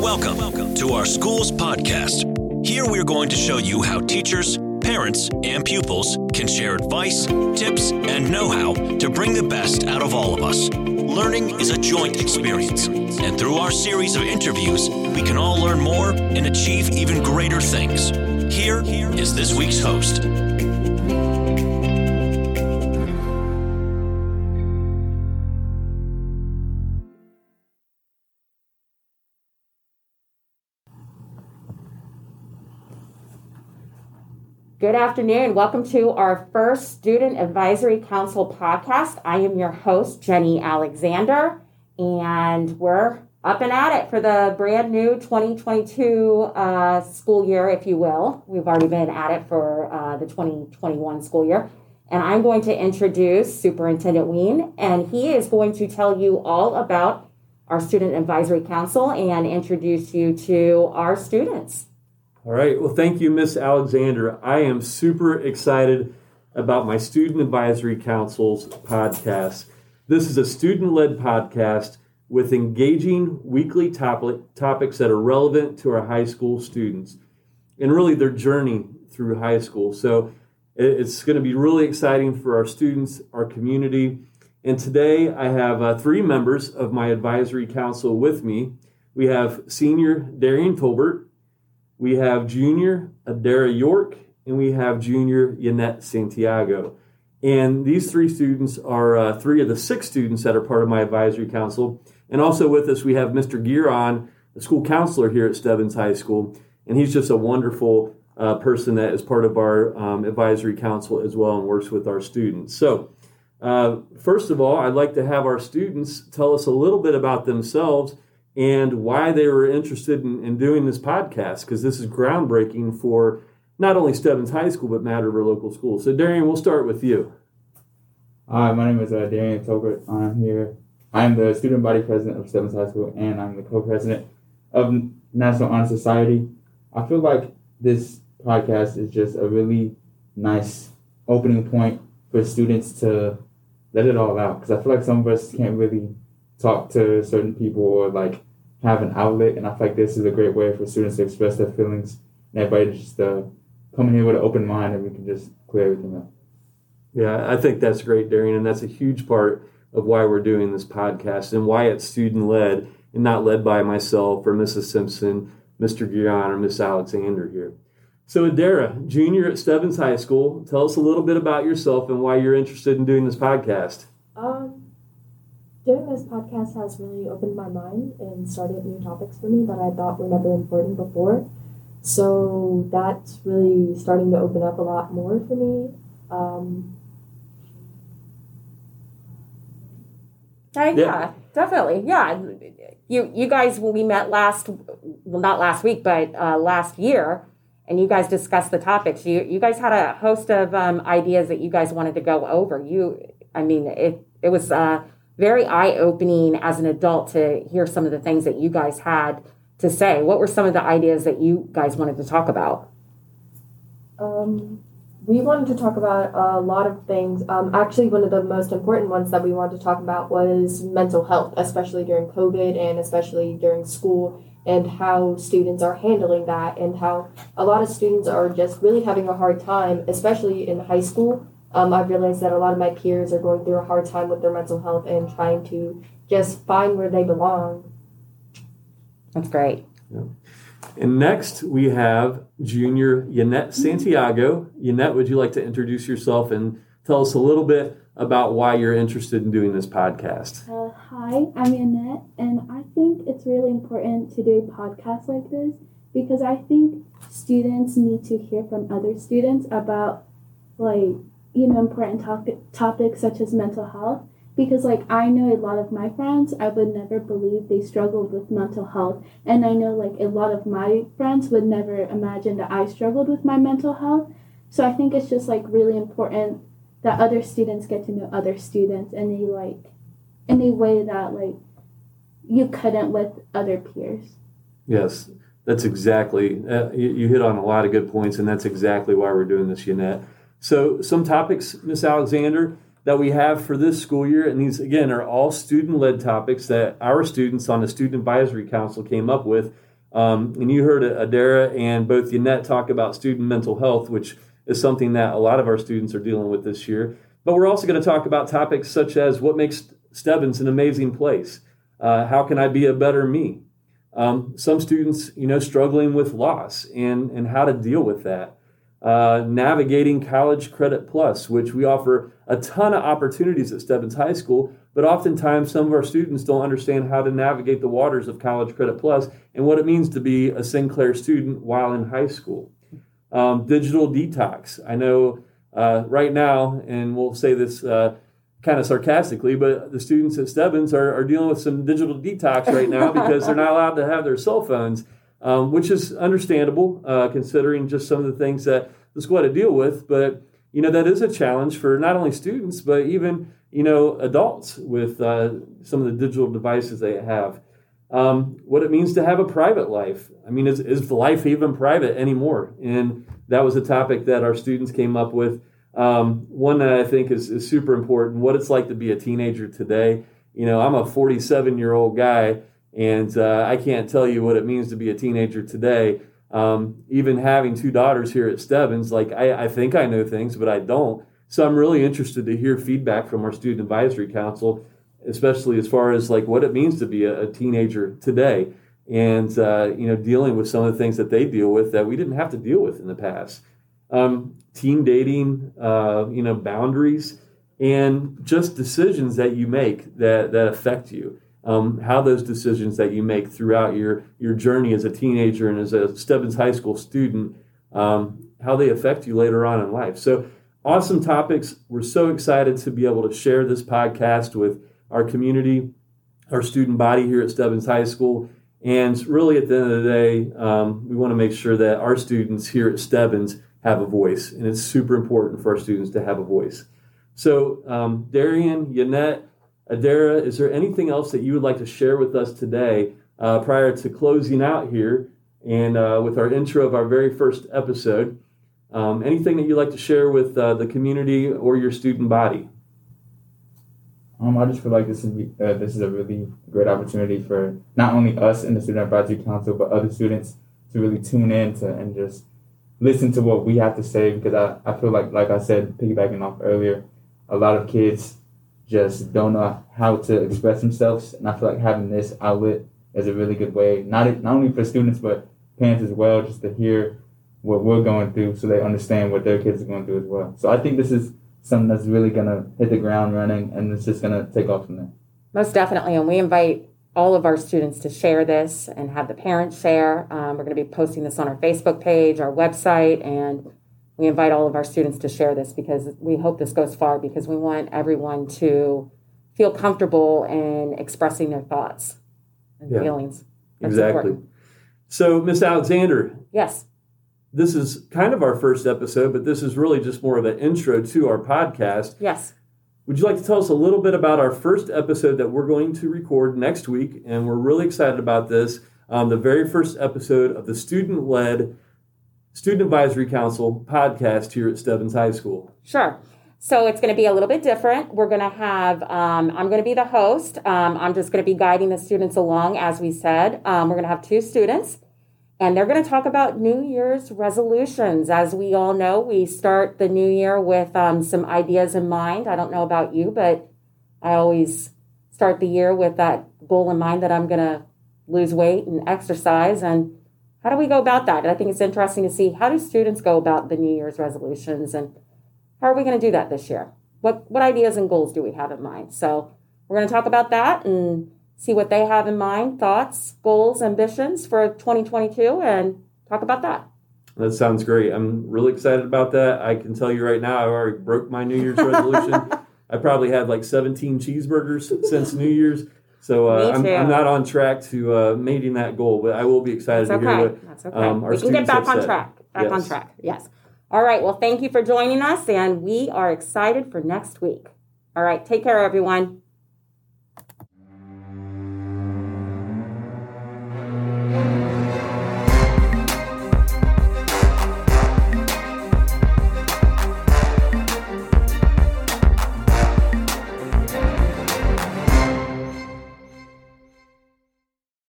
Welcome, to our school's podcast. Here we're going to show you how teachers, parents, and pupils can share advice, tips, and know how to bring the best out of all of us. Learning is a joint experience, and through our series of interviews, we can all learn more and achieve even greater things. Here is this week's host. Good afternoon. Welcome to our first Student Advisory Council podcast. I am your host, Jenny Alexander, and we're up and at it for the brand new 2022 uh, school year, if you will. We've already been at it for uh, the 2021 school year. And I'm going to introduce Superintendent Ween, and he is going to tell you all about our Student Advisory Council and introduce you to our students. All right. Well, thank you, Miss Alexander. I am super excited about my Student Advisory Council's podcast. This is a student led podcast with engaging weekly topic, topics that are relevant to our high school students and really their journey through high school. So it's going to be really exciting for our students, our community. And today I have uh, three members of my advisory council with me. We have senior Darian Tolbert, we have junior Adara York, and we have junior Yannette Santiago. And these three students are uh, three of the six students that are part of my advisory council. And also with us, we have Mr. Giron, the school counselor here at Stebbins High School. And he's just a wonderful uh, person that is part of our um, advisory council as well and works with our students. So, uh, first of all, I'd like to have our students tell us a little bit about themselves and why they were interested in, in doing this podcast because this is groundbreaking for not only Stebbins High School but River local schools. So, Darian, we'll start with you. Hi, my name is uh, Darian Tolbert. I'm here. I'm the student body president of Stebbins High School, and I'm the co-president of National Honor Society. I feel like this podcast is just a really nice opening point for students to let it all out because I feel like some of us can't really talk to certain people or like have an outlet. And I feel like this is a great way for students to express their feelings and everybody just uh, come in here with an open mind and we can just clear everything up. Yeah, I think that's great, Darian. And that's a huge part of why we're doing this podcast and why it's student led and not led by myself or Mrs. Simpson, Mr. Guion, or Miss Alexander here. So, Adara, junior at Stebbins High School, tell us a little bit about yourself and why you're interested in doing this podcast. Um, doing this podcast has really opened my mind and started new topics for me that I thought were never important before. So that's really starting to open up a lot more for me. Um, uh, yeah. yeah, definitely. Yeah, you you guys when we met last, well, not last week, but uh, last year, and you guys discussed the topics. You you guys had a host of um, ideas that you guys wanted to go over. You, I mean, it it was. Uh, very eye opening as an adult to hear some of the things that you guys had to say. What were some of the ideas that you guys wanted to talk about? Um, we wanted to talk about a lot of things. Um, actually, one of the most important ones that we wanted to talk about was mental health, especially during COVID and especially during school, and how students are handling that, and how a lot of students are just really having a hard time, especially in high school, um, I've realized that a lot of my peers are going through a hard time with their mental health and trying to just find where they belong. That's great. Yeah. And next we have junior Yannette Santiago. Yannette, would you like to introduce yourself and tell us a little bit about why you're interested in doing this podcast? Uh, hi, I'm Yannette, and I think it's really important to do a podcast like this because I think students need to hear from other students about like you know important topic, topics such as mental health. Because like i know a lot of my friends i would never believe they struggled with mental health. And i know like a lot of my friends would never imagine that i struggled with my mental health. So i think it's just like really important that other students get to know other students and they like in a way that like you couldn't with other peers. Yes that's exactly uh, you, you hit on a lot of good points and that's exactly why we're doing this Yannette so, some topics, Miss Alexander, that we have for this school year, and these again are all student led topics that our students on the Student Advisory Council came up with. Um, and you heard Adara and both Yannette talk about student mental health, which is something that a lot of our students are dealing with this year. But we're also going to talk about topics such as what makes Stebbins an amazing place. Uh, how can I be a better me? Um, some students, you know, struggling with loss and, and how to deal with that. Uh, navigating College Credit Plus, which we offer a ton of opportunities at Stebbins High School, but oftentimes some of our students don't understand how to navigate the waters of College Credit Plus and what it means to be a Sinclair student while in high school. Um, digital detox. I know uh, right now, and we'll say this uh, kind of sarcastically, but the students at Stebbins are, are dealing with some digital detox right now because they're not allowed to have their cell phones, um, which is understandable uh, considering just some of the things that the school had to deal with. But you know that is a challenge for not only students but even you know adults with uh, some of the digital devices they have. Um, what it means to have a private life. I mean, is, is life even private anymore? And that was a topic that our students came up with um, one that I think is, is super important what it's like to be a teenager today. You know, I'm a 47 year old guy, and uh, I can't tell you what it means to be a teenager today. Um, even having two daughters here at Stebbins, like I, I think I know things, but I don't. So I'm really interested to hear feedback from our student advisory council, especially as far as like what it means to be a, a teenager today, and uh, you know dealing with some of the things that they deal with that we didn't have to deal with in the past um, teen dating, uh, you know, boundaries, and just decisions that you make that that affect you. Um, how those decisions that you make throughout your your journey as a teenager and as a Stebbins High School student, um, how they affect you later on in life. So, awesome topics. We're so excited to be able to share this podcast with our community, our student body here at Stebbins High School. And really, at the end of the day, um, we want to make sure that our students here at Stebbins have a voice, and it's super important for our students to have a voice. So, um, Darian, Yannette, Adara, is there anything else that you would like to share with us today uh, prior to closing out here and uh, with our intro of our very first episode? Um, anything that you'd like to share with uh, the community or your student body? Um, I just feel like this is uh, this is a really great opportunity for not only us in the Student Advisory Council, but other students to really tune in to and just listen to what we have to say because I, I feel like like I said piggybacking off earlier a lot of kids just don't know how to express themselves. And I feel like having this outlet is a really good way not not only for students but parents as well just to hear what we're going through so they understand what their kids are going through as well. So I think this is something that's really gonna hit the ground running and it's just gonna take off from there. Most definitely. And we invite all of our students to share this and have the parents share. Um, we're going to be posting this on our Facebook page, our website, and we invite all of our students to share this because we hope this goes far because we want everyone to feel comfortable in expressing their thoughts and yeah, feelings. That's exactly. Important. So, Miss Alexander. Yes. This is kind of our first episode, but this is really just more of an intro to our podcast. Yes. Would you like to tell us a little bit about our first episode that we're going to record next week? And we're really excited about this. Um, the very first episode of the student led Student Advisory Council podcast here at Stebbins High School. Sure. So it's going to be a little bit different. We're going to have, um, I'm going to be the host. Um, I'm just going to be guiding the students along, as we said. Um, we're going to have two students and they're going to talk about New Year's resolutions. As we all know, we start the new year with um, some ideas in mind. I don't know about you, but I always start the year with that goal in mind that I'm going to lose weight and exercise. And how do we go about that? I think it's interesting to see how do students go about the New Year's resolutions and how are we going to do that this year? What what ideas and goals do we have in mind? So we're going to talk about that and see what they have in mind, thoughts, goals, ambitions for 2022, and talk about that. That sounds great. I'm really excited about that. I can tell you right now, I already broke my New Year's resolution. I probably had like 17 cheeseburgers since New Year's. So uh, I'm, I'm, not on track to uh, meeting that goal, but I will be excited That's to okay. hear what That's okay. Um, our we can get back on track. Back yes. on track. Yes. All right. Well, thank you for joining us, and we are excited for next week. All right. Take care, everyone.